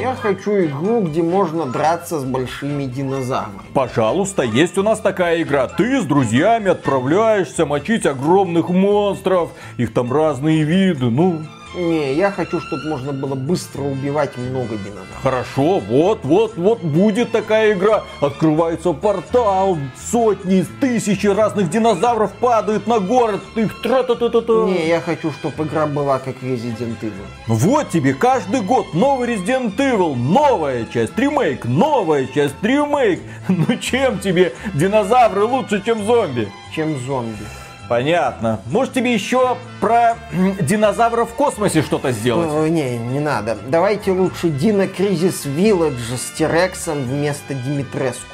Я хочу игру, где можно драться с большими динозаврами. Пожалуйста, есть у нас такая игра. Ты с друзьями отправляешься мочить огромных монстров. Их там разные виды. Ну, не, я хочу, чтобы можно было быстро убивать много динозавров. Хорошо, вот, вот, вот будет такая игра. Открывается портал, сотни, тысячи разных динозавров падают на город. Их тра та та та та Не, я хочу, чтобы игра была как Resident Evil. Вот тебе каждый год новый Resident Evil, новая часть, ремейк, новая часть, ремейк. Ну чем тебе динозавры лучше, чем зомби? Чем зомби. Понятно. Может тебе еще про динозавров в космосе что-то сделать? О, не, не надо. Давайте лучше Дина Кризис Вилледж с Тирексом вместо Димитреску.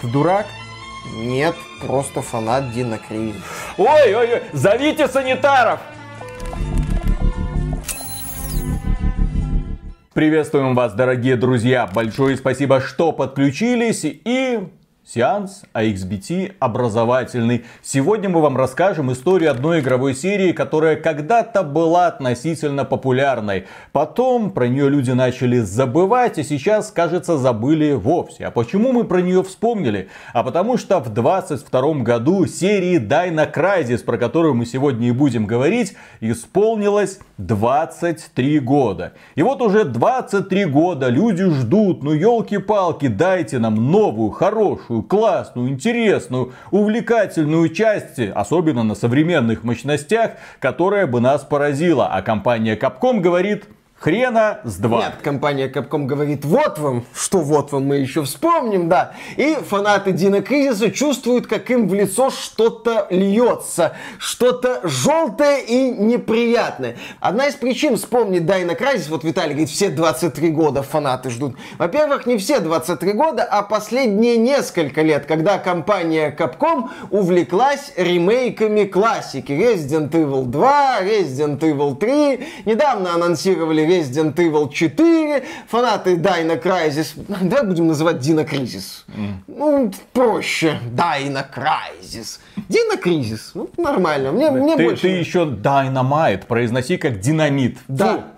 Ты дурак? Нет, просто фанат Дина Кризис. Ой-ой-ой, зовите санитаров! Приветствуем вас, дорогие друзья! Большое спасибо, что подключились и Сеанс AXBT образовательный. Сегодня мы вам расскажем историю одной игровой серии, которая когда-то была относительно популярной. Потом про нее люди начали забывать, и сейчас, кажется, забыли вовсе. А почему мы про нее вспомнили? А потому что в 22 году серии Dino Crisis, про которую мы сегодня и будем говорить, исполнилось 23 года. И вот уже 23 года люди ждут, ну елки-палки, дайте нам новую, хорошую, хорошую, классную, интересную, увлекательную часть, особенно на современных мощностях, которая бы нас поразила. А компания Capcom говорит, хрена с два. Нет, компания Capcom говорит, вот вам, что вот вам мы еще вспомним, да. И фанаты Дина Кризиса чувствуют, как им в лицо что-то льется, что-то желтое и неприятное. Одна из причин вспомнить Дайна Крайзис, вот Виталий говорит, все 23 года фанаты ждут. Во-первых, не все 23 года, а последние несколько лет, когда компания Capcom увлеклась ремейками классики. Resident Evil 2, Resident Evil 3. Недавно анонсировали Resident Evil 4, фанаты Dino Crisis, давай будем называть Dino Crisis. Mm. Ну, проще, Dino Crisis. Dino Crisis, ну, нормально, мне, мне ты, больше... Ты еще Dynamite произноси как динамит. Да.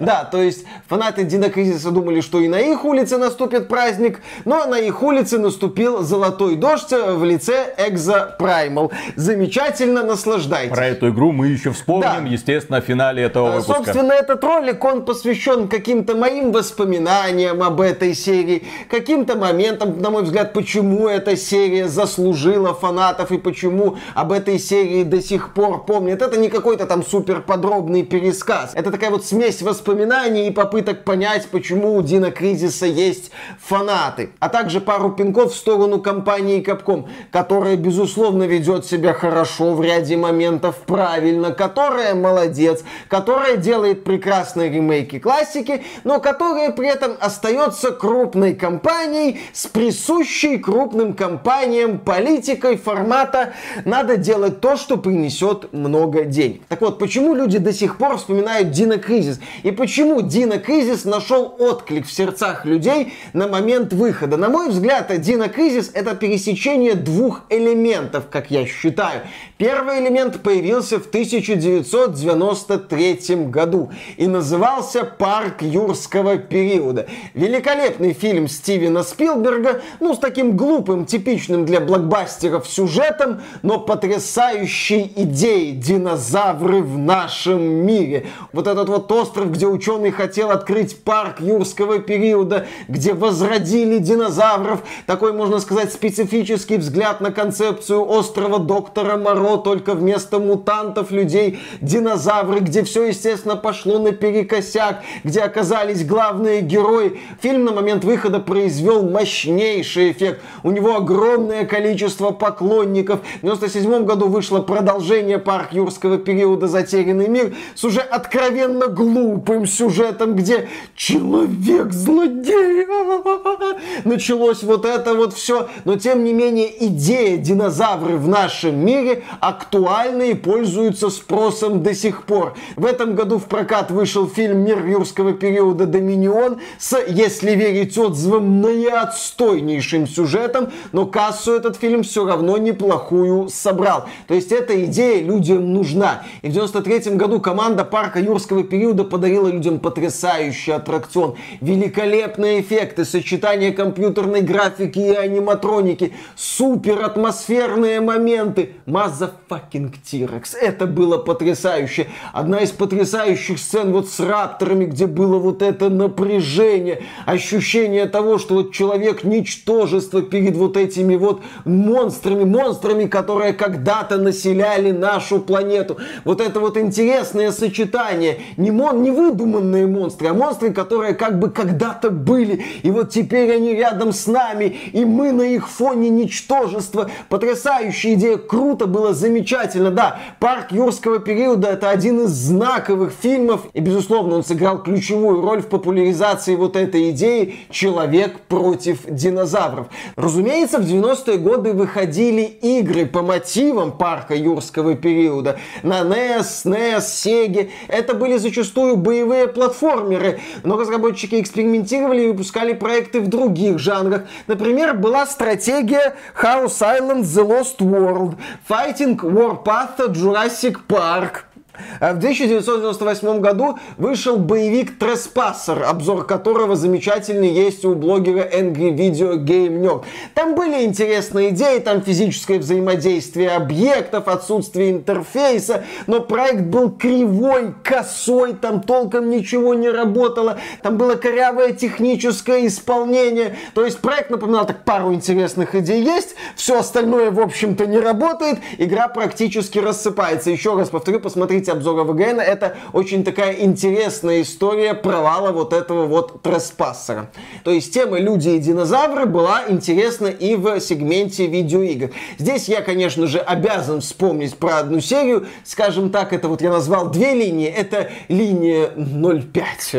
Да, то есть фанаты Дина Кризиса думали, что и на их улице наступит праздник, но на их улице наступил золотой дождь в лице Экзо Праймал. Замечательно, наслаждайтесь. Про эту игру мы еще вспомним, да. естественно, в финале этого выпуска. Собственно, этот ролик, он посвящен каким-то моим воспоминаниям об этой серии, каким-то моментам, на мой взгляд, почему эта серия заслужила фанатов и почему об этой серии до сих пор помнят. Это не какой-то там супер подробный пересказ. Это такая вот смесь воспоминаний и попыток понять, почему у Дина Кризиса есть фанаты. А также пару пинков в сторону компании Capcom, которая, безусловно, ведет себя хорошо в ряде моментов правильно, которая молодец, которая делает прекрасные ремейки классики, но которая при этом остается крупной компанией с присущей крупным компаниям политикой формата «надо делать то, что принесет много денег». Так вот, почему люди до сих пор вспоминают Дина Кризис? И почему Дина Кризис нашел отклик в сердцах людей на момент выхода? На мой взгляд, Дина Кризис это пересечение двух элементов, как я считаю. Первый элемент появился в 1993 году и назывался «Парк юрского периода». Великолепный фильм Стивена Спилберга, ну, с таким глупым, типичным для блокбастеров сюжетом, но потрясающей идеей динозавры в нашем мире. Вот этот вот остров, где ученый хотел открыть парк юрского периода, где возродили динозавров. Такой, можно сказать, специфический взгляд на концепцию острова доктора Моро, только вместо мутантов людей динозавры, где все, естественно, пошло наперекосяк, где оказались главные герои. Фильм на момент выхода произвел мощнейший эффект. У него огромное количество поклонников. В 97 году вышло продолжение парк юрского периода «Затерянный мир» с уже откровенно глупым сюжетом, где человек-злодей. Началось вот это вот все. Но тем не менее идея динозавры в нашем мире актуальна и пользуется спросом до сих пор. В этом году в прокат вышел фильм «Мир юрского периода. Доминион» с, если верить отзывам, наиотстойнейшим сюжетом, но кассу этот фильм все равно неплохую собрал. То есть эта идея людям нужна. И в 93 году команда парка юрского периода подарила было людям потрясающий аттракцион. Великолепные эффекты, сочетание компьютерной графики и аниматроники, супер атмосферные моменты. Маза fucking T-Rex. Это было потрясающе. Одна из потрясающих сцен вот с рапторами, где было вот это напряжение, ощущение того, что вот человек ничтожество перед вот этими вот монстрами, монстрами, которые когда-то населяли нашу планету. Вот это вот интересное сочетание. Не, мон, не выдуманные монстры, а монстры, которые как бы когда-то были. И вот теперь они рядом с нами, и мы на их фоне ничтожество. Потрясающая идея, круто было, замечательно. Да, парк юрского периода это один из знаковых фильмов, и безусловно он сыграл ключевую роль в популяризации вот этой идеи «Человек против динозавров». Разумеется, в 90-е годы выходили игры по мотивам парка юрского периода на NES, NES, Sega. Это были зачастую боевые платформеры, но разработчики экспериментировали и выпускали проекты в других жанрах. Например, была стратегия House Island The Lost World, Fighting Warpath Jurassic Park, в 1998 году вышел боевик Треспассер, обзор которого замечательный есть у блогера Angry Video Game Nerd. Там были интересные идеи, там физическое взаимодействие объектов, отсутствие интерфейса, но проект был кривой, косой, там толком ничего не работало, там было корявое техническое исполнение. То есть проект напоминал так пару интересных идей есть, все остальное в общем-то не работает, игра практически рассыпается. Еще раз повторю, посмотрите посмотрите обзор ВГН, это очень такая интересная история провала вот этого вот треспассера. То есть тема люди и динозавры была интересна и в сегменте видеоигр. Здесь я, конечно же, обязан вспомнить про одну серию, скажем так, это вот я назвал две линии, это линия 05,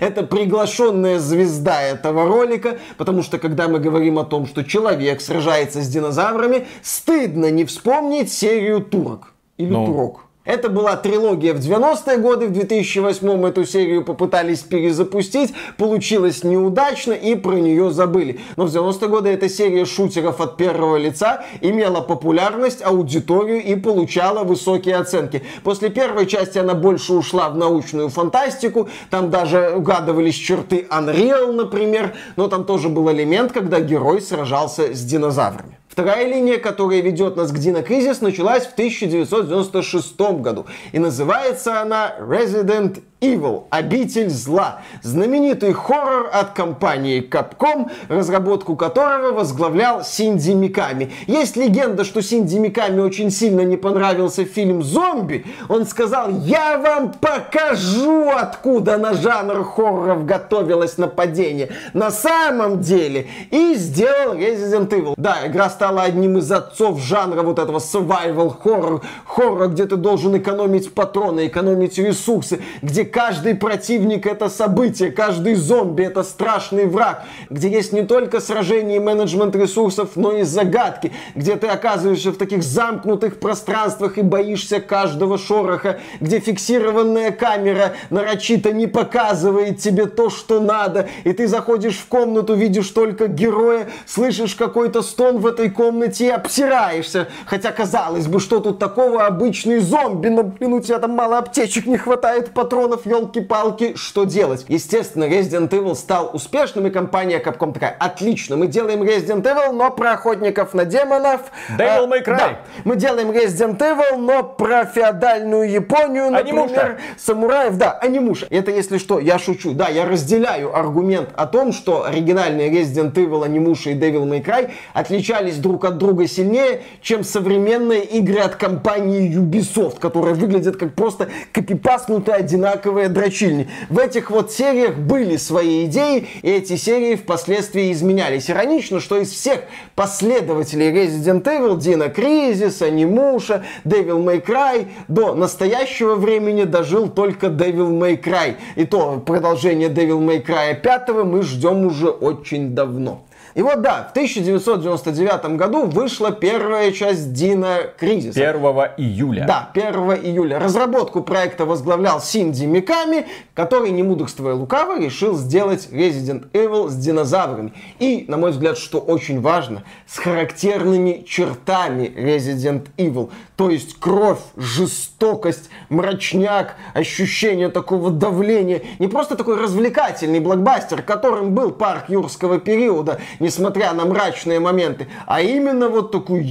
это приглашенная звезда этого ролика, потому что когда мы говорим о том, что человек сражается с динозаврами, стыдно не вспомнить серию турок или ну, турок. Это была трилогия в 90-е годы, в 2008 эту серию попытались перезапустить, получилось неудачно и про нее забыли. Но в 90-е годы эта серия шутеров от первого лица имела популярность, аудиторию и получала высокие оценки. После первой части она больше ушла в научную фантастику, там даже угадывались черты Unreal, например, но там тоже был элемент, когда герой сражался с динозаврами. Вторая линия, которая ведет нас к Crisis, началась в 1996 году. И называется она Resident Evil, обитель зла, знаменитый хоррор от компании Capcom, разработку которого возглавлял Синди Миками. Есть легенда, что Синди Миками очень сильно не понравился фильм «Зомби». Он сказал, я вам покажу, откуда на жанр хорроров готовилось нападение. На самом деле. И сделал Resident Evil. Да, игра стала одним из отцов жанра вот этого survival horror, хоррора, где ты должен экономить патроны, экономить ресурсы, где каждый противник это событие, каждый зомби это страшный враг, где есть не только сражение и менеджмент ресурсов, но и загадки, где ты оказываешься в таких замкнутых пространствах и боишься каждого шороха, где фиксированная камера нарочито не показывает тебе то, что надо, и ты заходишь в комнату, видишь только героя, слышишь какой-то стон в этой комнате и обсираешься. Хотя, казалось бы, что тут такого, обычный зомби, но, блин, у тебя там мало аптечек, не хватает патронов, миллионов, елки-палки, что делать? Естественно, Resident Evil стал успешным, и компания Capcom такая, отлично, мы делаем Resident Evil, но про охотников на демонов. Devil May Cry. Да, мы делаем Resident Evil, но про феодальную Японию, например, анимуша. самураев, да, анимуша. Это, если что, я шучу, да, я разделяю аргумент о том, что оригинальные Resident Evil, анимуша и Devil May Cry отличались друг от друга сильнее, чем современные игры от компании Ubisoft, которые выглядят как просто копипаснутые одинаковые одинаковые дрочильни. В этих вот сериях были свои идеи, и эти серии впоследствии изменялись. Иронично, что из всех последователей Resident Evil, Dino Crisis, Анимуша, Devil May Cry, до настоящего времени дожил только Devil May Cry. И то продолжение Devil May Cry 5 мы ждем уже очень давно. И вот да, в 1999 году вышла первая часть Дина Кризиса. 1 июля. Да, 1 июля. Разработку проекта возглавлял Синди Миками, который, не мудрствуя лукаво, решил сделать Resident Evil с динозаврами. И, на мой взгляд, что очень важно, с характерными чертами Resident Evil. То есть кровь, жестокость, мрачняк, ощущение такого давления. Не просто такой развлекательный блокбастер, которым был парк юрского периода, несмотря на мрачные моменты, а именно вот такой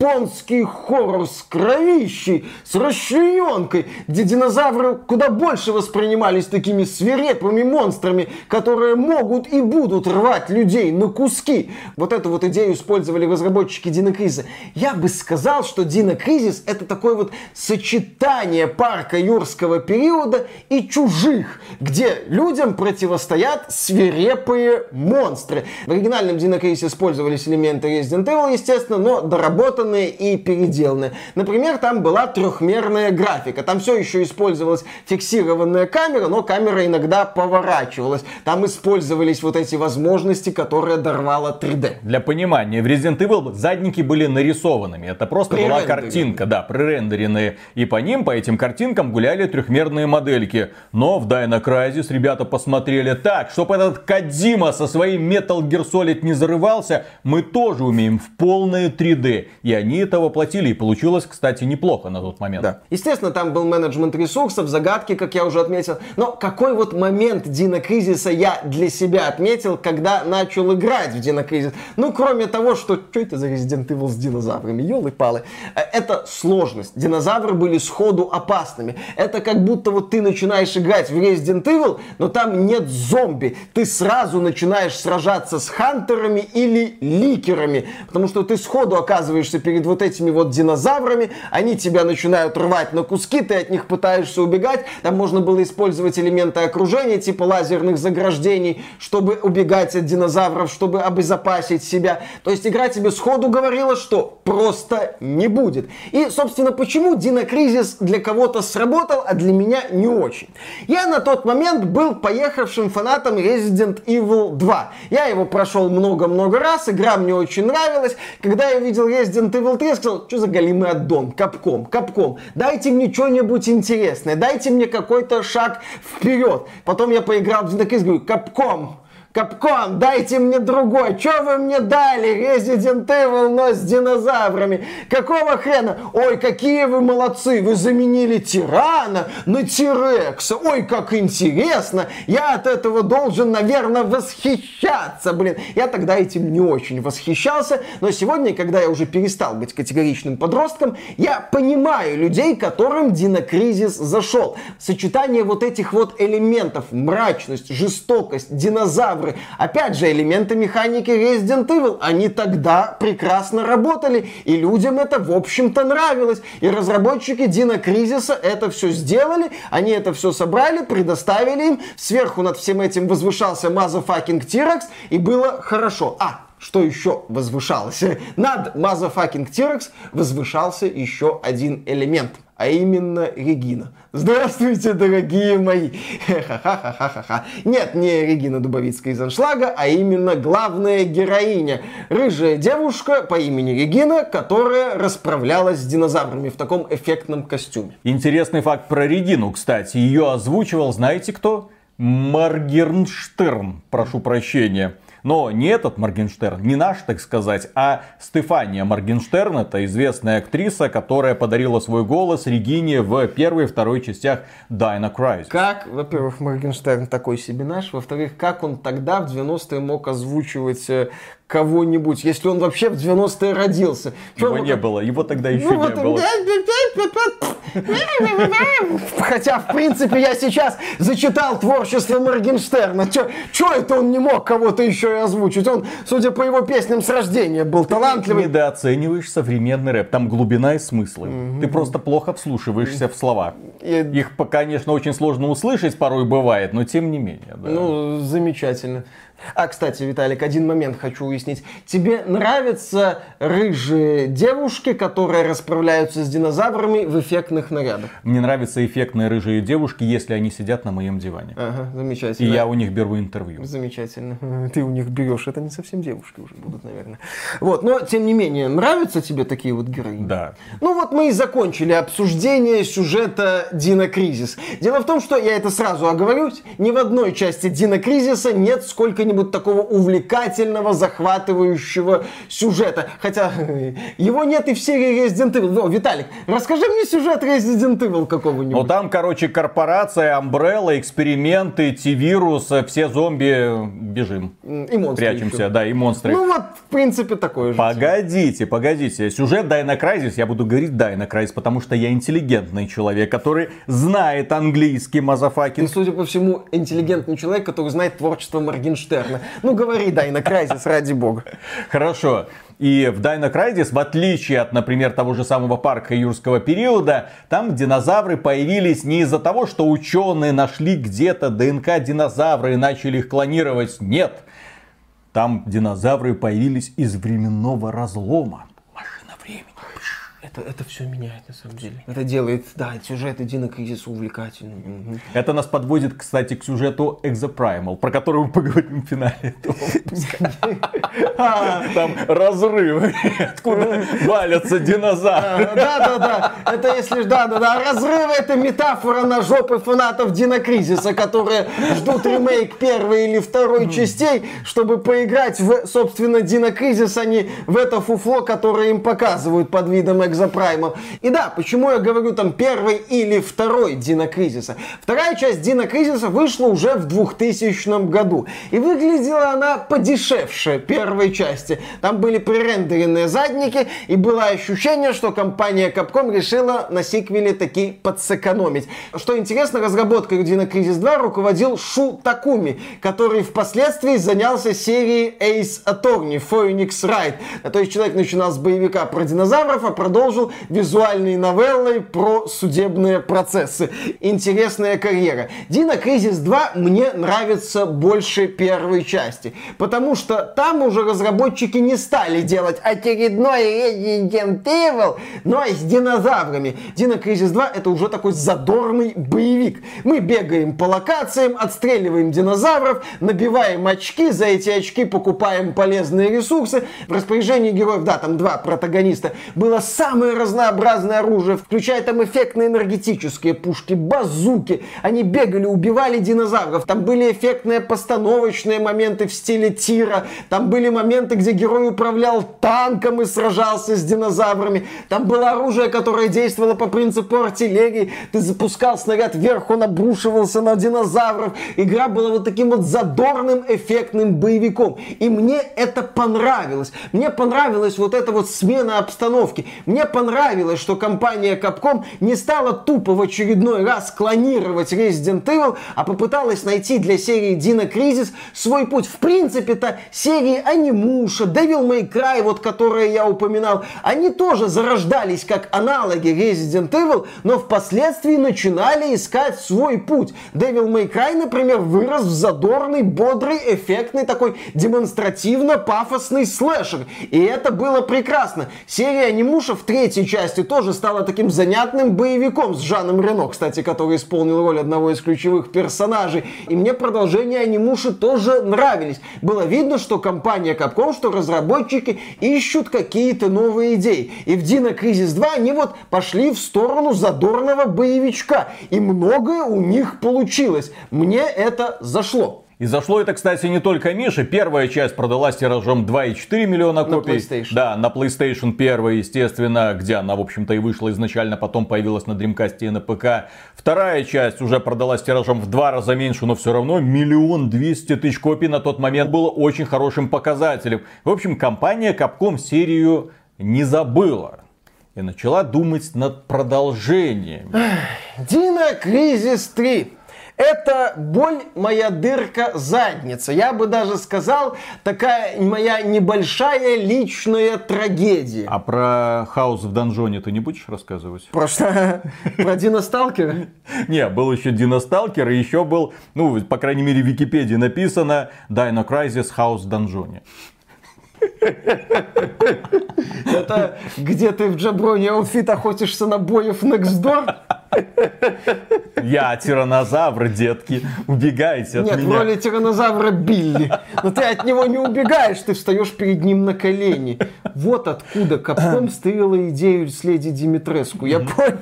японский хоррор с кровищей, с расчлененкой, где динозавры куда больше воспринимались такими свирепыми монстрами, которые могут и будут рвать людей на куски. Вот эту вот идею использовали разработчики Дина Кризиса. Я бы сказал, что Дина Кризис это такое вот сочетание парка юрского периода и чужих, где людям противостоят свирепые монстры. В оригинальном Crisis использовались элементы Resident Evil, естественно, но доработанные и переделанные. Например, там была трехмерная графика. Там все еще использовалась фиксированная камера, но камера иногда поворачивалась. Там использовались вот эти возможности, которые дорвала 3D. Для понимания, в Resident Evil задники были нарисованными. Это просто была картинка, да, пререндеренные. И по ним, по этим картинкам гуляли трехмерные модельки. Но в Dino Crisis ребята посмотрели так, чтобы этот Кадзима со своим Metal Gear Solid не зарывался, мы тоже умеем в полное 3D. И они это воплотили. И получилось, кстати, неплохо на тот момент. Да. Естественно, там был менеджмент ресурсов, загадки, как я уже отметил. Но какой вот момент Дина Кризиса я для себя отметил, когда начал играть в Дина Кризис? Ну, кроме того, что что это за Resident Evil с динозаврами? Елы-палы. Э, это сложность. Динозавры были сходу опасными. Это как будто вот ты начинаешь играть в Resident Evil, но там нет зомби. Ты сразу начинаешь сражаться с хантерами или ликерами, потому что ты сходу оказываешься перед вот этими вот динозаврами, они тебя начинают рвать на куски, ты от них пытаешься убегать. Там можно было использовать элементы окружения, типа лазерных заграждений, чтобы убегать от динозавров, чтобы обезопасить себя. То есть игра тебе сходу говорила, что просто не будет. И, собственно, почему Crisis для кого-то сработал, а для меня не очень. Я на тот момент был поехавшим фанатом Resident Evil 2. Я его прошел много-много раз, игра мне очень нравилась. Когда я видел Resident 3, я сказал, что за галимый аддон, капком, капком. Дайте мне что-нибудь интересное, дайте мне какой-то шаг вперед. Потом я поиграл в Crisis, говорю, капком, Капком, дайте мне другой. Что вы мне дали? Resident Evil, но с динозаврами. Какого хрена? Ой, какие вы молодцы. Вы заменили тирана на Тирекса. Ой, как интересно. Я от этого должен, наверное, восхищаться. Блин, я тогда этим не очень восхищался. Но сегодня, когда я уже перестал быть категоричным подростком, я понимаю людей, которым Динокризис зашел. Сочетание вот этих вот элементов. Мрачность, жестокость, динозавр динозавры. Опять же, элементы механики Resident Evil, они тогда прекрасно работали, и людям это, в общем-то, нравилось. И разработчики Дина Кризиса это все сделали, они это все собрали, предоставили им. Сверху над всем этим возвышался Motherfucking T-Rex, и было хорошо. А, что еще возвышалось? Над Motherfucking T-Rex возвышался еще один элемент – а именно Регина. Здравствуйте, дорогие мои! Ха-ха-ха-ха-ха-ха. Нет, не Регина Дубовицкая из Аншлага, а именно главная героиня. Рыжая девушка по имени Регина, которая расправлялась с динозаврами в таком эффектном костюме. Интересный факт про Регину, кстати. Ее озвучивал, знаете кто? Маргернштерн, прошу прощения. Но не этот Моргенштерн, не наш, так сказать, а Стефания Моргенштерн. Это известная актриса, которая подарила свой голос Регине в первой и второй частях Dino Crisis. Как, во-первых, Моргенштерн такой себе наш, во-вторых, как он тогда в 90-е мог озвучивать э, кого-нибудь, если он вообще в 90-е родился. Его не было, его тогда еще ну, не было. Хотя, в принципе, я сейчас зачитал творчество Моргенштерна. Че это он не мог кого-то еще и озвучить? Он, судя по его песням, с рождения был талантливый. Ты недооцениваешь современный рэп. Там глубина и смыслы. Ты просто плохо вслушиваешься в слова. Их, конечно, очень сложно услышать порой бывает, но тем не менее. Ну, замечательно. А, кстати, Виталик, один момент хочу уяснить. Тебе нравятся рыжие девушки, которые расправляются с динозаврами в эффектных нарядах? Мне нравятся эффектные рыжие девушки, если они сидят на моем диване. Ага, замечательно. И я у них беру интервью. Замечательно. Ты у них берешь. Это не совсем девушки уже будут, наверное. Вот, но тем не менее, нравятся тебе такие вот героини? Да. Ну вот мы и закончили обсуждение сюжета Дина Кризис. Дело в том, что я это сразу оговорюсь, ни в одной части Дина Кризиса нет сколько-нибудь такого увлекательного, захватывающего сюжета. Хотя его нет и в серии Resident Evil. О, Виталик, расскажи мне сюжет Resident Evil какого-нибудь. Ну там, короче, корпорация, Umbrella, эксперименты, T-вирус, все зомби, бежим. И монстры Прячемся, еще. да, и монстры. Ну вот, в принципе, такой же. Погодите, погодите. Сюжет Dino Crisis, я буду говорить Dino Crisis, потому что я интеллигентный человек, который знает английский, motherfucking. судя по всему, интеллигентный человек, который знает творчество Моргенштерна. Ну, говори, Dino Crisis, ради бога. Хорошо. И в Dino Crisis, в отличие от, например, того же самого парка юрского периода, там динозавры появились не из-за того, что ученые нашли где-то ДНК динозавра и начали их клонировать. Нет. Там динозавры появились из временного разлома. Это, это все меняет, на самом деле. Это делает, да, сюжет Дина Кризиса увлекательным. Это нас подводит, кстати, к сюжету Exoprimal, про который мы поговорим в финале этого выпуска. Там разрывы, откуда валятся динозавры. Да, да, да. Это если ж- да, да, да. Разрывы это метафора на жопы фанатов Дина Кризиса, которые ждут ремейк первой или второй частей, чтобы поиграть в, собственно, Дина Кризис, а не в это фуфло, которое им показывают под видом Экзопрайма. И да, почему я говорю там первый или второй Дина Кризиса. Вторая часть Дина Кризиса вышла уже в 2000 году. И выглядела она подешевше первой части. Там были пререндеренные задники, и было ощущение, что компания Capcom решила на сиквеле таки подсэкономить. Что интересно, разработкой Дина Кризис 2 руководил Шу Такуми, который впоследствии занялся серией Ace Attorney, Phoenix Wright. То есть человек начинал с боевика про динозавров, а продолжил визуальной новеллой про судебные процессы. Интересная карьера. Дина Кризис 2 мне нравится больше первой части, потому что там уже разработчики не стали делать очередной Resident Evil, но с динозаврами. Дина Кризис 2 это уже такой задорный боевик. Мы бегаем по локациям, отстреливаем динозавров, набиваем очки, за эти очки покупаем полезные ресурсы. В распоряжении героев, да, там два протагониста, было самое разнообразное оружие, включая там эффектные энергетические пушки, базуки. Они бегали, убивали динозавров. Там были эффектные постановочные моменты в стиле тира. Там были моменты, где герой управлял танком и сражался с динозаврами. Там было оружие, которое действовало по принципу артиллерии. Ты запускал снаряд вверх, он обрушивался на динозавров. Игра была вот таким вот задорным, эффектным боевиком. И мне это понравилось. Мне понравилась вот эта вот смена обстановки. Мне понравилось, что компания Capcom не стала тупо в очередной раз клонировать Resident Evil, а попыталась найти для серии Dino Crisis свой путь. В принципе-то серии Анимуша, Devil May Cry, вот которые я упоминал, они тоже зарождались как аналоги Resident Evil, но впоследствии начинали искать свой путь. Devil May Cry, например, вырос в задорный, бодрый, эффектный, такой демонстративно пафосный слэшер. И это было прекрасно. Серия Анимуша в третьей части тоже стала таким занятным боевиком с Жаном Рено, кстати, который исполнил роль одного из ключевых персонажей. И мне продолжения Анимуши тоже нравились. Было видно, что компания Capcom, что разработчики ищут какие-то новые идеи. И в Dino Crisis 2 они вот пошли в сторону задорного боевичка. И многое у них получилось. Мне это зашло. И зашло это, кстати, не только Мише. Первая часть продалась тиражом 2,4 миллиона На копий. PlayStation. Да, на PlayStation 1, естественно, где она, в общем-то, и вышла изначально, потом появилась на Dreamcast и на ПК. Вторая часть уже продалась тиражом в два раза меньше, но все равно миллион двести тысяч копий на тот момент было очень хорошим показателем. В общем, компания Capcom серию не забыла. И начала думать над продолжением. Dino Crisis 3. Это боль моя дырка задница. Я бы даже сказал, такая моя небольшая личная трагедия. А про хаос в донжоне ты не будешь рассказывать? Про что? Про Dino Stalker а? Не, был еще Dino Stalker, и еще был, ну, по крайней мере, в Википедии написано Dino Crisis хаос в донжоне. Это где ты в Jabroni outfit охотишься на boy ев next door? Я тиранозавр, детки. Убегайте от Нет, меня. в роли тиранозавра Билли. Но ты от него не убегаешь, ты встаешь перед ним на колени. Вот откуда Капком стырила идею с леди Димитреску. Я понял.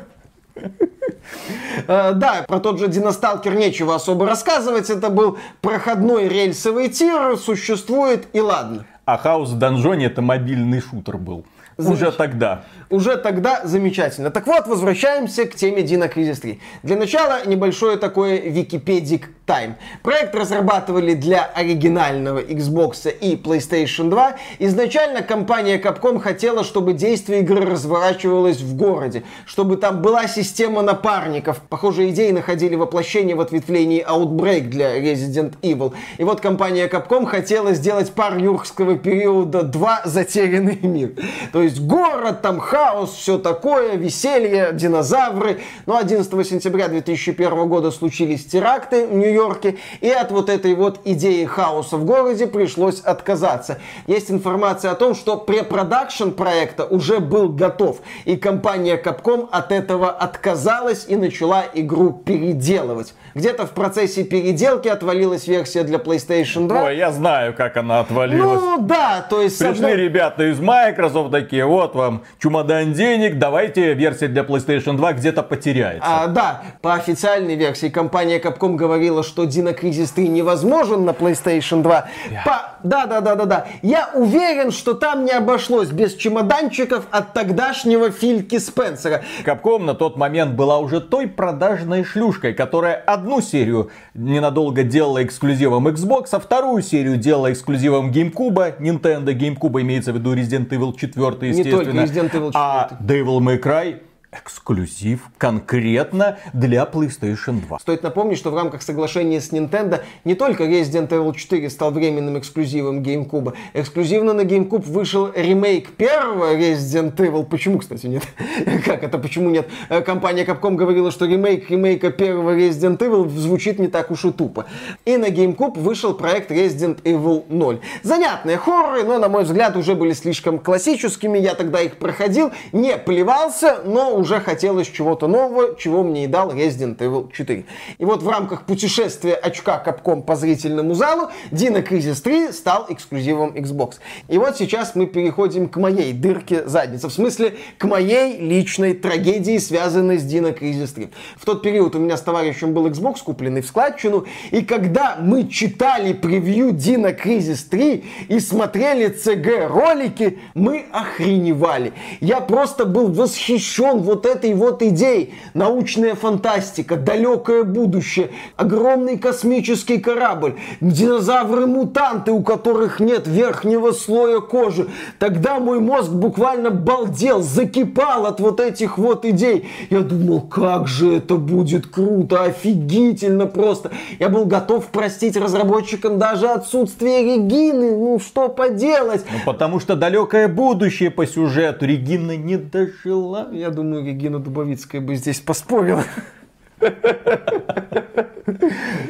Э, Да, про тот же Диносталкер нечего особо рассказывать. Это был проходной рельсовый тир, существует и ладно. А хаос в донжоне это мобильный шутер был. Уже Замечательно. тогда. Уже тогда замечательно. Так вот, возвращаемся к теме Dino Crisis 3. Для начала небольшое такое Википедик Time. Проект разрабатывали для оригинального Xbox и PlayStation 2. Изначально компания Capcom хотела, чтобы действие игры разворачивалось в городе, чтобы там была система напарников. Похожие идеи находили воплощение в ответвлении Outbreak для Resident Evil. И вот компания Capcom хотела сделать пар юрского периода 2 «Затерянный мир». То есть город, там хаос, все такое, веселье, динозавры. Но 11 сентября 2001 года случились теракты в Нью-Йорке, и от вот этой вот идеи хаоса в городе пришлось отказаться. Есть информация о том, что препродакшн проекта уже был готов, и компания Capcom от этого отказалась и начала игру переделывать. Где-то в процессе переделки отвалилась версия для PlayStation 2. Ой, я знаю, как она отвалилась. ну да, то есть... Пришли одной- ребята из Microsoft такие, вот вам чемодан денег, давайте версия для PlayStation 2 где-то потеряется. А, да, по официальной версии компания Capcom говорила, что Dino Crisis 3 невозможен на PlayStation 2. По... Да, да, да, да, да. Я уверен, что там не обошлось без чемоданчиков от тогдашнего Фильки Спенсера. Capcom на тот момент была уже той продажной шлюшкой, которая одну серию ненадолго делала эксклюзивом Xbox, а вторую серию делала эксклюзивом GameCube. Nintendo GameCube имеется в виду Resident Evil 4, Не только естественно. Resident Evil 4. А Devil May Cry эксклюзив конкретно для PlayStation 2. Стоит напомнить, что в рамках соглашения с Nintendo не только Resident Evil 4 стал временным эксклюзивом GameCube. Эксклюзивно на GameCube вышел ремейк первого Resident Evil. Почему, кстати, нет? Как это, почему нет? Э, Компания Capcom говорила, что ремейк ремейка первого Resident Evil звучит не так уж и тупо. И на GameCube вышел проект Resident Evil 0. Занятные хорроры, но, на мой взгляд, уже были слишком классическими. Я тогда их проходил, не плевался, но уже хотелось чего-то нового, чего мне и дал Resident Evil 4. И вот в рамках путешествия очка Capcom по зрительному залу Dino Crisis 3 стал эксклюзивом Xbox. И вот сейчас мы переходим к моей дырке задницы. В смысле, к моей личной трагедии, связанной с Dino Crisis 3. В тот период у меня с товарищем был Xbox, купленный в складчину. И когда мы читали превью Dino Crisis 3 и смотрели CG ролики, мы охреневали. Я просто был восхищен вот этой вот идеей. Научная фантастика, далекое будущее, огромный космический корабль, динозавры-мутанты, у которых нет верхнего слоя кожи. Тогда мой мозг буквально балдел, закипал от вот этих вот идей. Я думал, как же это будет круто, офигительно просто. Я был готов простить разработчикам даже отсутствие Регины. Ну что поделать? Ну, потому что далекое будущее по сюжету Регина не дожила. Я думаю, Регина Дубовицкая бы здесь поспорила.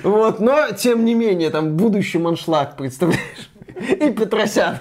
Вот, но, тем не менее, там будущий аншлаг, представляешь? И Петросян.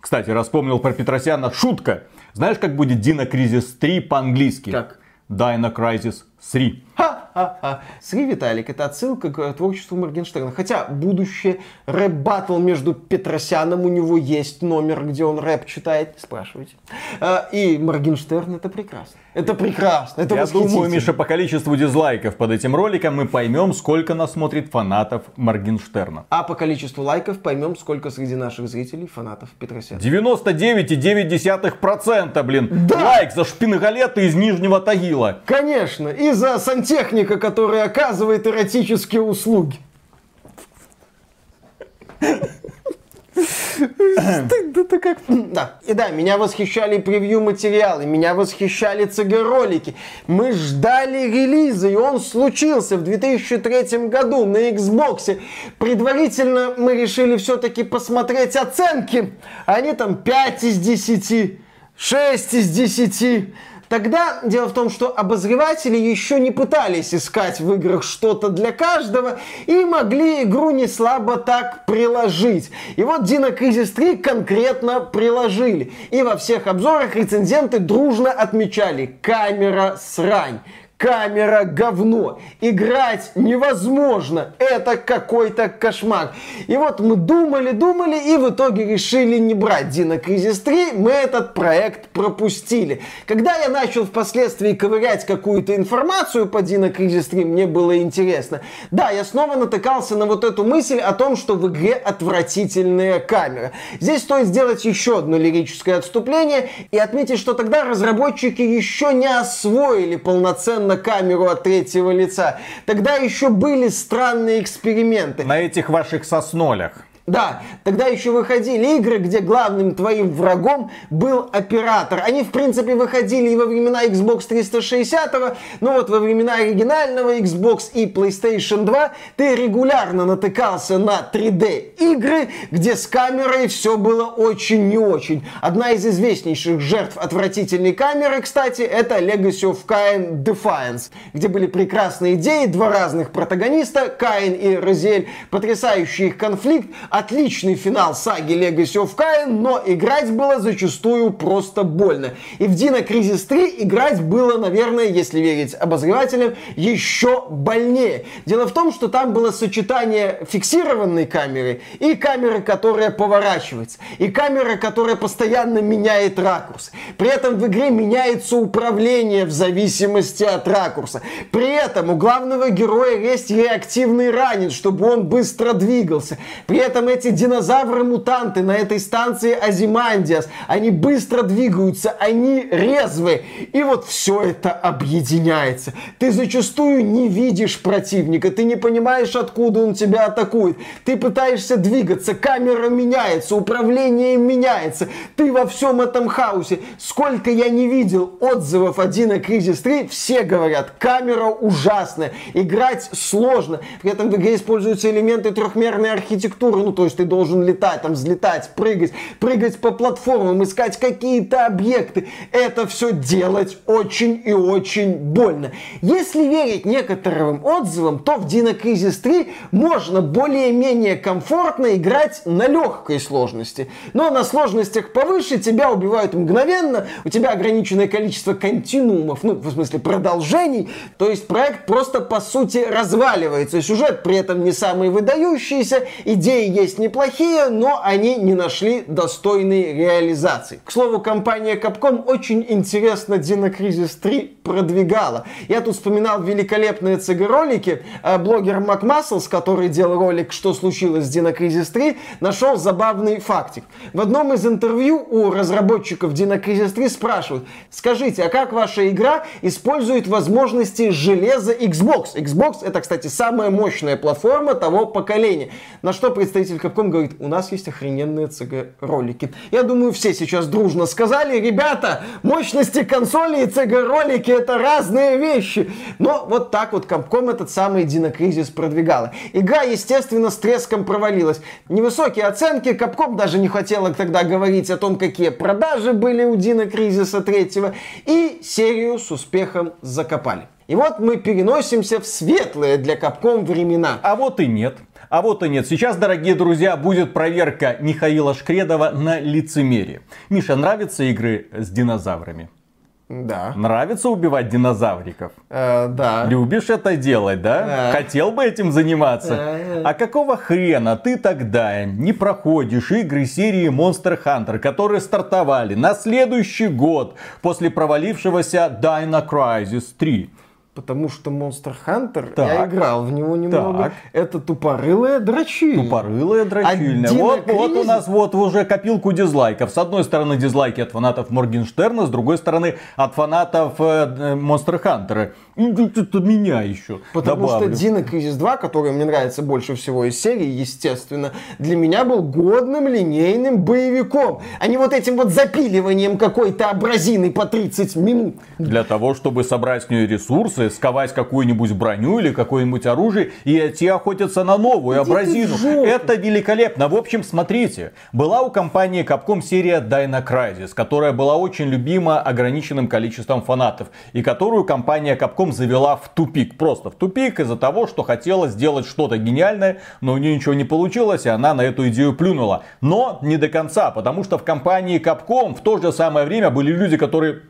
Кстати, раз вспомнил про Петросяна. Шутка. Знаешь, как будет Dino Crisis 3 по-английски? Как? Dino Crisis 3. Ха-ха-ха. Сри Виталик, это отсылка к творчеству Моргенштерна. Хотя будущее рэп-баттл между Петросяном, у него есть номер, где он рэп читает, спрашивайте. А, И Моргенштерн, это прекрасно. Это прекрасно, это Я думаю. Миша, по количеству дизлайков под этим роликом мы поймем, сколько нас смотрит фанатов Моргенштерна. А по количеству лайков поймем, сколько среди наших зрителей фанатов Петросяна. 99,9%, блин. Да. Лайк за шпингалеты из Нижнего Тагила. Конечно, и за сантехника, который оказывает эротические услуги. Стыдно-то как. Да. И да, меня восхищали превью материалы, меня восхищали ЦГ-ролики. Мы ждали релиза, и он случился в 2003 году на Xbox. Предварительно мы решили все-таки посмотреть оценки. Они там 5 из 10, 6 из 10. Тогда дело в том, что обозреватели еще не пытались искать в играх что-то для каждого и могли игру не слабо так приложить. И вот Dino Crisis 3 конкретно приложили. И во всех обзорах рецензенты дружно отмечали камера срань камера говно. Играть невозможно. Это какой-то кошмар. И вот мы думали, думали и в итоге решили не брать Dino Crisis 3. Мы этот проект пропустили. Когда я начал впоследствии ковырять какую-то информацию по Dino Crisis 3, мне было интересно. Да, я снова натыкался на вот эту мысль о том, что в игре отвратительная камера. Здесь стоит сделать еще одно лирическое отступление и отметить, что тогда разработчики еще не освоили полноценно на камеру от третьего лица. Тогда еще были странные эксперименты. На этих ваших соснолях. Да, тогда еще выходили игры, где главным твоим врагом был оператор. Они, в принципе, выходили и во времена Xbox 360, но вот во времена оригинального Xbox и PlayStation 2 ты регулярно натыкался на 3D игры, где с камерой все было очень не очень. Одна из известнейших жертв отвратительной камеры, кстати, это Legacy of Kain Defiance, где были прекрасные идеи, два разных протагониста, Каин и Розель, потрясающий их конфликт, отличный финал саги Legacy of Kain, но играть было зачастую просто больно. И в Dino Crisis 3 играть было, наверное, если верить обозревателям, еще больнее. Дело в том, что там было сочетание фиксированной камеры и камеры, которая поворачивается, и камера, которая постоянно меняет ракурс. При этом в игре меняется управление в зависимости от ракурса. При этом у главного героя есть реактивный ранец, чтобы он быстро двигался. При этом эти динозавры-мутанты на этой станции Азимандиас, они быстро двигаются, они резвые. И вот все это объединяется. Ты зачастую не видишь противника, ты не понимаешь, откуда он тебя атакует. Ты пытаешься двигаться, камера меняется, управление меняется. Ты во всем этом хаосе. Сколько я не видел отзывов о Dino Crisis 3, все говорят, камера ужасная, играть сложно. При этом в игре используются элементы трехмерной архитектуры, ну то есть ты должен летать, там взлетать, прыгать, прыгать по платформам, искать какие-то объекты. Это все делать очень и очень больно. Если верить некоторым отзывам, то в Dino Crisis 3 можно более-менее комфортно играть на легкой сложности. Но на сложностях повыше тебя убивают мгновенно, у тебя ограниченное количество континуумов, ну, в смысле продолжений, то есть проект просто по сути разваливается. Сюжет при этом не самый выдающийся, идеи есть неплохие, но они не нашли достойной реализации. К слову, компания Capcom очень интересно Dino Crisis 3 продвигала. Я тут вспоминал великолепные CG-ролики. Э, блогер MacMuscles, который делал ролик «Что случилось с Dino Crisis 3», нашел забавный фактик. В одном из интервью у разработчиков Dino Crisis 3 спрашивают, скажите, а как ваша игра использует возможности железа Xbox? Xbox это, кстати, самая мощная платформа того поколения. На что представитель Capcom говорит, у нас есть охрененные CG-ролики. Я думаю, все сейчас дружно сказали, ребята, мощности консоли и CG-ролики это разные вещи. Но вот так вот Capcom этот самый Crisis продвигала. Игра, естественно, с треском провалилась. Невысокие оценки, Capcom даже не хотела тогда говорить о том, какие продажи были у Crisis 3, и серию с успехом закопали. И вот мы переносимся в светлые для Capcom времена. А вот и нет. А вот и нет. Сейчас, дорогие друзья, будет проверка Михаила Шкредова на лицемерие. Миша, нравятся игры с динозаврами? Да. Нравится убивать динозавриков? Э, да. Любишь это делать, да? Да. Хотел бы этим заниматься? Да. А какого хрена ты тогда не проходишь игры серии Monster Hunter, которые стартовали на следующий год после провалившегося Dino Crisis 3? Потому что Monster Hunter, так. я играл в него немного, так. это тупорылая дрочильня. Тупорылая дрочильня. Вот, вот у нас вот уже копилку дизлайков. С одной стороны дизлайки от фанатов Моргенштерна, с другой стороны от фанатов э, Monster Hunter. Это меня еще Потому добавлю. что Dino Crisis 2, который мне нравится больше всего из серии, естественно, для меня был годным линейным боевиком, а не вот этим вот запиливанием какой-то абразины по 30 минут. Для того, чтобы собрать с нее ресурсы, сковать какую-нибудь броню или какое-нибудь оружие и идти охотиться на новую Иди абразину. Это великолепно. В общем, смотрите, была у компании Capcom серия Dino Crisis, которая была очень любима ограниченным количеством фанатов и которую компания Capcom завела в тупик. Просто в тупик из-за того, что хотела сделать что-то гениальное, но у нее ничего не получилось, и она на эту идею плюнула. Но не до конца, потому что в компании Capcom в то же самое время были люди, которые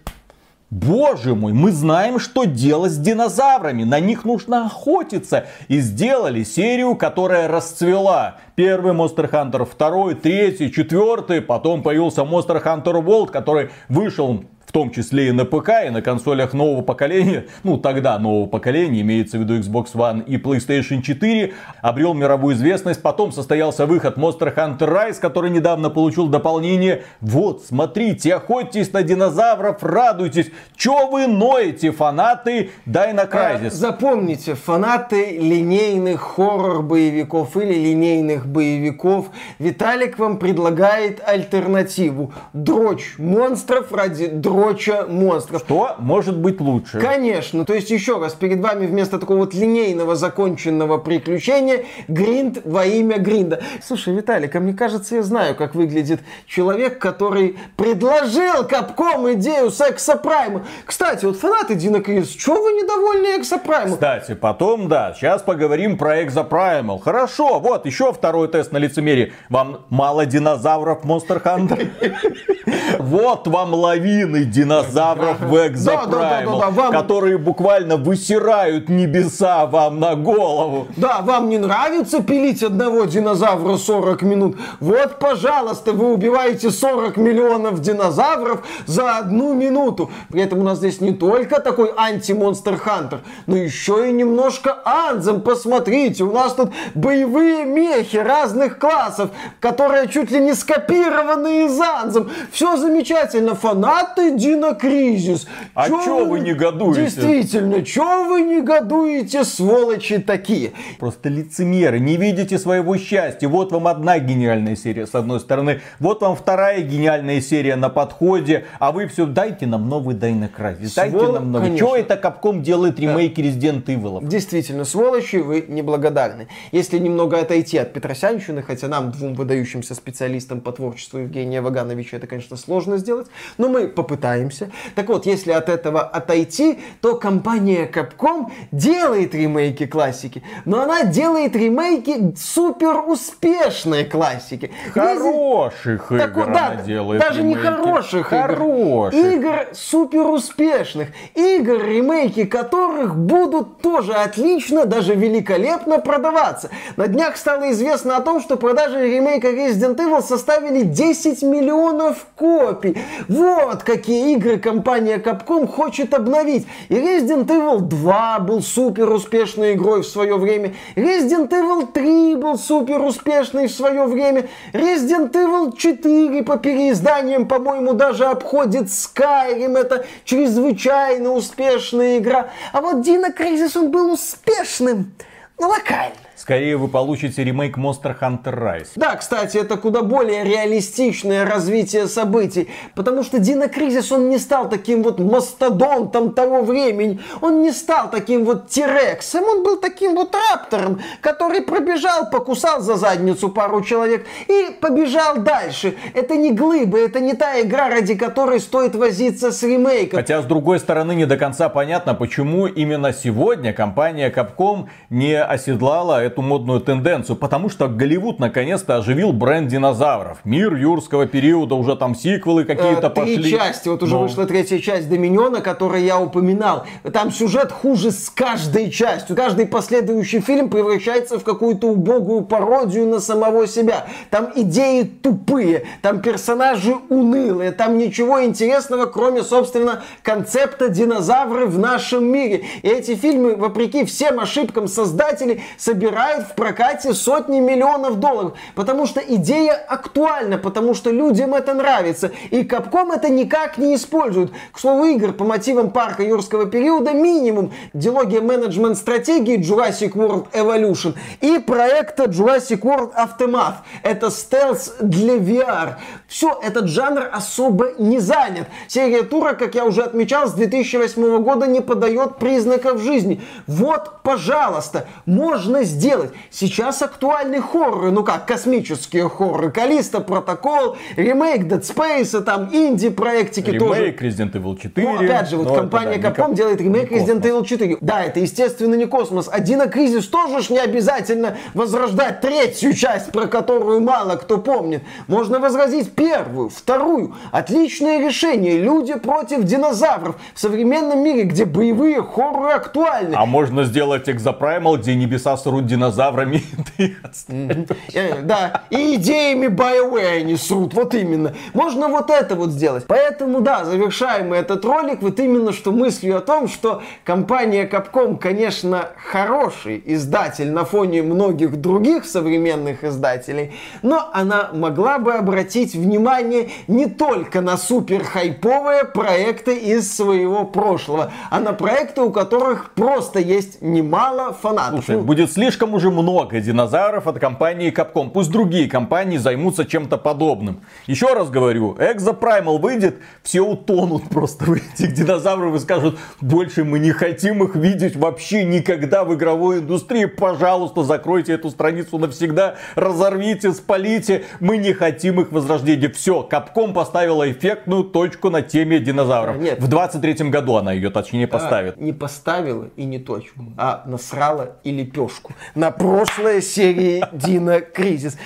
Боже мой, мы знаем, что делать с динозаврами. На них нужно охотиться. И сделали серию, которая расцвела. Первый Monster Hunter, второй, третий, четвертый. Потом появился Monster Hunter World, который вышел в том числе и на ПК, и на консолях нового поколения, ну тогда нового поколения, имеется в виду Xbox One и PlayStation 4, обрел мировую известность. Потом состоялся выход Monster Hunter Rise, который недавно получил дополнение. Вот, смотрите, охотьтесь на динозавров, радуйтесь. Чё вы ноете, фанаты Dino Crisis? А, запомните, фанаты линейных хоррор-боевиков или линейных боевиков, Виталик вам предлагает альтернативу. Дрочь монстров ради дрочь прочее монстров. Что может быть лучше? Конечно. То есть, еще раз, перед вами вместо такого вот линейного законченного приключения гринд во имя гринда. Слушай, Виталик, а мне кажется, я знаю, как выглядит человек, который предложил Капком идею с Эксопрайма. Кстати, вот фанаты Дина Крис, чего вы недовольны Эксопраймом? Кстати, потом, да, сейчас поговорим про Экзопраймал. Хорошо, вот еще второй тест на лицемерие. Вам мало динозавров Monster Hunter? Вот вам лавины динозавров в Экзопраймал, которые буквально высирают небеса вам на голову. Да, вам не нравится пилить одного динозавра 40 минут? Вот, пожалуйста, вы убиваете 40 миллионов динозавров за одну минуту. При этом у нас здесь не только такой анти-монстр хантер, но еще и немножко анзем. Посмотрите, у нас тут боевые мехи разных классов, которые чуть ли не скопированы из анзем. Все замечательно. Фанаты Динокризис. А чё вы негодуете? Действительно, чё вы негодуете, сволочи такие? Просто лицемеры, не видите своего счастья. Вот вам одна гениальная серия с одной стороны, вот вам вторая гениальная серия на подходе, а вы все дайте нам новый Dino Crisis, дайте Свол... нам новый. Конечно. Чё это Капком делает ремейки да. Resident Evil? Действительно, сволочи, вы неблагодарны. Если немного отойти от Петросянщины, хотя нам, двум выдающимся специалистам по творчеству Евгения Вагановича, это, конечно, сложно сделать, но мы попытаемся пытаемся. Так вот, если от этого отойти, то компания Capcom делает ремейки классики, но она делает ремейки супер успешной классики. Хороших Если... игр так, да, она делает Даже ремейки. не хороших, хороших игр. Игр супер успешных. Игр, ремейки которых будут тоже отлично, даже великолепно продаваться. На днях стало известно о том, что продажи ремейка Resident Evil составили 10 миллионов копий. Вот какие игры компания Capcom хочет обновить. И Resident Evil 2 был супер успешной игрой в свое время. Resident Evil 3 был супер успешной в свое время. Resident Evil 4 по переизданиям, по-моему, даже обходит Skyrim. Это чрезвычайно успешная игра. А вот Dino Crisis, он был успешным, но локально. Скорее вы получите ремейк Monster Hunter Rise. Да, кстати, это куда более реалистичное развитие событий, потому что Дина Кризис, он не стал таким вот мастодонтом того времени, он не стал таким вот Тирексом, он был таким вот раптором, который пробежал, покусал за задницу пару человек и побежал дальше. Это не глыбы, это не та игра, ради которой стоит возиться с ремейком. Хотя, с другой стороны, не до конца понятно, почему именно сегодня компания Capcom не оседлала эту модную тенденцию, потому что Голливуд наконец-то оживил бренд динозавров. Мир юрского периода, уже там сиквелы какие-то э, пошли. Три части, вот уже Но... вышла третья часть Доминиона, которую я упоминал. Там сюжет хуже с каждой частью. Каждый последующий фильм превращается в какую-то убогую пародию на самого себя. Там идеи тупые, там персонажи унылые, там ничего интересного, кроме, собственно, концепта динозавры в нашем мире. И эти фильмы, вопреки всем ошибкам создателей, собирают в прокате сотни миллионов долларов. Потому что идея актуальна, потому что людям это нравится. И Capcom это никак не используют. К слову, игр по мотивам парка юрского периода минимум. Диалогия менеджмент стратегии Jurassic World Evolution и проекта Jurassic World Aftermath. Это стелс для VR. Все, этот жанр особо не занят. Серия тура, как я уже отмечал, с 2008 года не подает признаков жизни. Вот, пожалуйста, можно сделать. Сейчас актуальны хорроры, ну как, космические хорроры. Калиста, Протокол, ремейк Dead Space, там инди-проектики тоже. Ремейк Resident Evil 4. Ну, опять же, вот компания да, Capcom делает ремейк Resident Evil 4. Да, это, естественно, не космос. Дина Кризис тоже ж не обязательно возрождать третью часть, про которую мало кто помнит. Можно возразить первую, вторую. Отличное решение. Люди против динозавров. В современном мире, где боевые хорроры актуальны. А можно сделать Exoprimal, где небеса срут динозаврами. Э, да, и идеями BioWare они срут. Вот именно. Можно вот это вот сделать. Поэтому, да, завершаем мы этот ролик вот именно что мыслью о том, что компания Capcom, конечно, хороший издатель на фоне многих других современных издателей, но она могла бы обратить внимание не только на супер хайповые проекты из своего прошлого, а на проекты, у которых просто есть немало фанатов. Слушай, ну, будет слишком уже много динозавров от компании Capcom. Пусть другие компании займутся чем-то подобным. Еще раз говорю, Exoprimal выйдет, все утонут просто в этих динозавров и скажут, больше мы не хотим их видеть вообще никогда в игровой индустрии. Пожалуйста, закройте эту страницу навсегда, разорвите, спалите. Мы не хотим их возрождения. Все, Capcom поставила эффектную точку на теме динозавров. Нет. В 23 году она ее точнее поставит. не поставила и не точку, а насрала и лепешку. На прошлой серии Дина Кризис.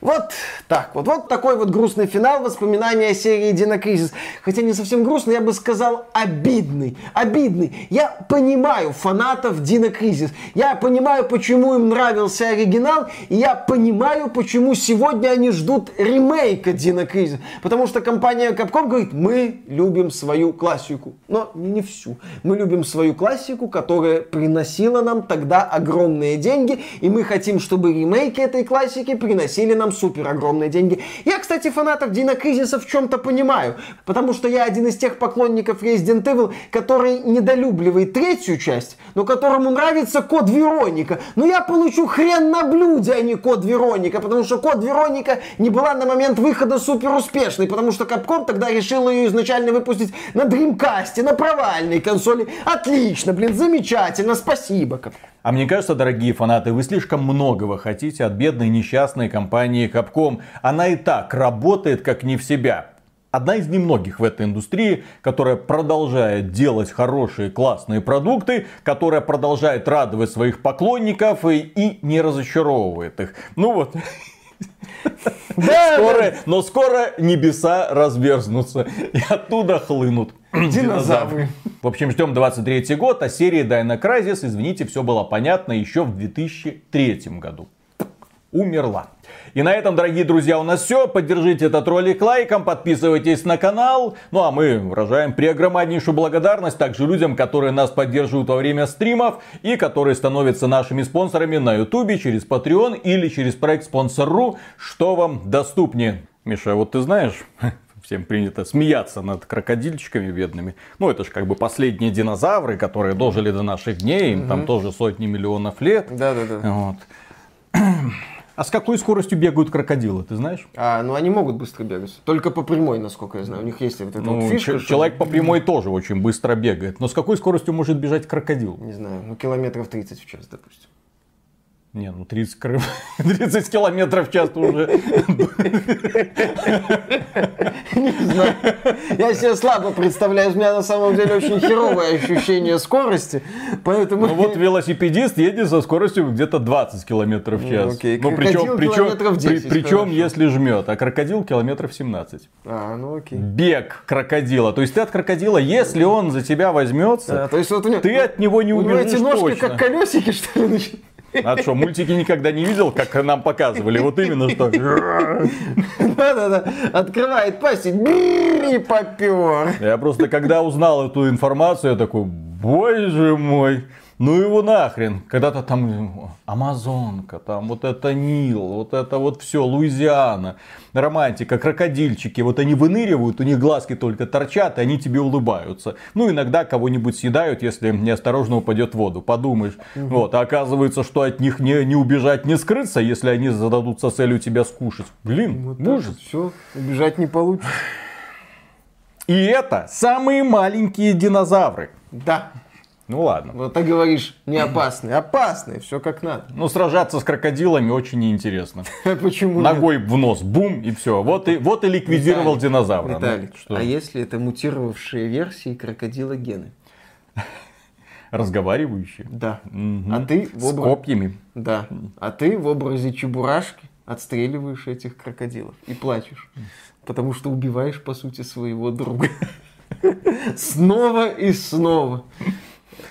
Вот так вот. Вот такой вот грустный финал воспоминания серии Дина Кризис. Хотя не совсем грустный, я бы сказал обидный. Обидный. Я понимаю фанатов Дина Кризис. Я понимаю, почему им нравился оригинал. И я понимаю, почему сегодня они ждут ремейка Дина Кризис. Потому что компания Capcom говорит, мы любим свою классику. Но не всю. Мы любим свою классику, которая приносила нам тогда огромные деньги. И мы хотим, чтобы ремейки этой классики приносили нам супер огромные деньги. Я, кстати, фанатов Дина Кризиса в чем-то понимаю. Потому что я один из тех поклонников Resident Evil, который недолюбливает третью часть, но которому нравится код Вероника. Но я получу хрен на блюде, а не код Вероника, потому что код Вероника не была на момент выхода супер успешной, потому что Capcom тогда решил ее изначально выпустить на Dreamcast, на провальной консоли. Отлично, блин, замечательно, спасибо. А мне кажется, дорогие фанаты, вы слишком многого хотите от бедной несчастной компании Capcom. Она и так работает как не в себя одна из немногих в этой индустрии, которая продолжает делать хорошие, классные продукты, которая продолжает радовать своих поклонников и, и не разочаровывает их. Ну вот. Да, скоро, да. Но скоро небеса разверзнутся и оттуда хлынут динозавры. В общем, ждем 23 год, а серии Dino Crisis, извините, все было понятно еще в 2003 году. Умерла. И на этом, дорогие друзья, у нас все. Поддержите этот ролик лайком, подписывайтесь на канал. Ну а мы выражаем преогромаднейшую благодарность также людям, которые нас поддерживают во время стримов и которые становятся нашими спонсорами на ютубе через Patreon или через проект Спонсор.ру, что вам доступнее. Миша, вот ты знаешь, всем принято смеяться над крокодильчиками бедными. Ну, это же как бы последние динозавры, которые дожили до наших дней, им угу. там тоже сотни миллионов лет. Да-да-да. Вот. А с какой скоростью бегают крокодилы, ты знаешь? А, ну они могут быстро бегать. Только по прямой, насколько я знаю. У них есть вот эта ну, вот фишка. Человек что... по прямой тоже очень быстро бегает. Но с какой скоростью может бежать крокодил? Не знаю, ну километров 30 в час, допустим. Не, ну 30, 30 километров в час уже. Не знаю. Я себе слабо представляю. У меня на самом деле очень херовое ощущение скорости. Поэтому... Ну вот велосипедист едет со скоростью где-то 20 километров в час. окей. Ну причем, причем, километров 10, причем если жмет, а крокодил километров 17. А, ну окей. Бег крокодила. То есть ты от крокодила, если он за тебя возьмется, Да, то есть вот у него, ты от него не у него эти убежишь ножки точно. как колесики, что ли? А что, мультики никогда не видел, как нам показывали? Вот именно что. Да-да-да. Открывает пасть и попер. Я просто когда узнал эту информацию, я такой, боже мой, ну его нахрен. Когда-то там Амазонка, там вот это Нил, вот это вот все, Луизиана, романтика, крокодильчики. Вот они выныривают, у них глазки только торчат, и они тебе улыбаются. Ну, иногда кого-нибудь съедают, если неосторожно упадет в воду. Подумаешь. Вот, а оказывается, что от них не, не убежать, не скрыться, если они зададутся целью тебя скушать. Блин, Вот вот Все, убежать не получится. И это самые маленькие динозавры. Да. Ну ладно. Вот ты говоришь, не опасные. Опасные, все как надо. Ну, сражаться с крокодилами очень неинтересно. Почему? Ногой в нос, бум, и все. Вот и, вот и ликвидировал динозавра. Ну, Виталик, а если это мутировавшие версии крокодила Гены? разговаривающие? Да. А ты в С обра- копьями. Да. А ты в образе чебурашки отстреливаешь этих крокодилов и плачешь. Потому что убиваешь, по сути, своего друга. Снова и снова.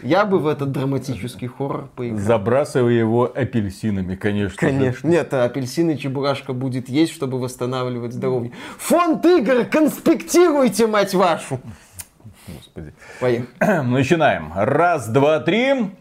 Я бы в этот драматический хоррор поиграл. Забрасывая его апельсинами, конечно. же. Конечно. Нет, а апельсины чебурашка будет есть, чтобы восстанавливать здоровье. Фонд игр, конспектируйте, мать вашу. Господи. Поехали. Начинаем. Раз, два, три.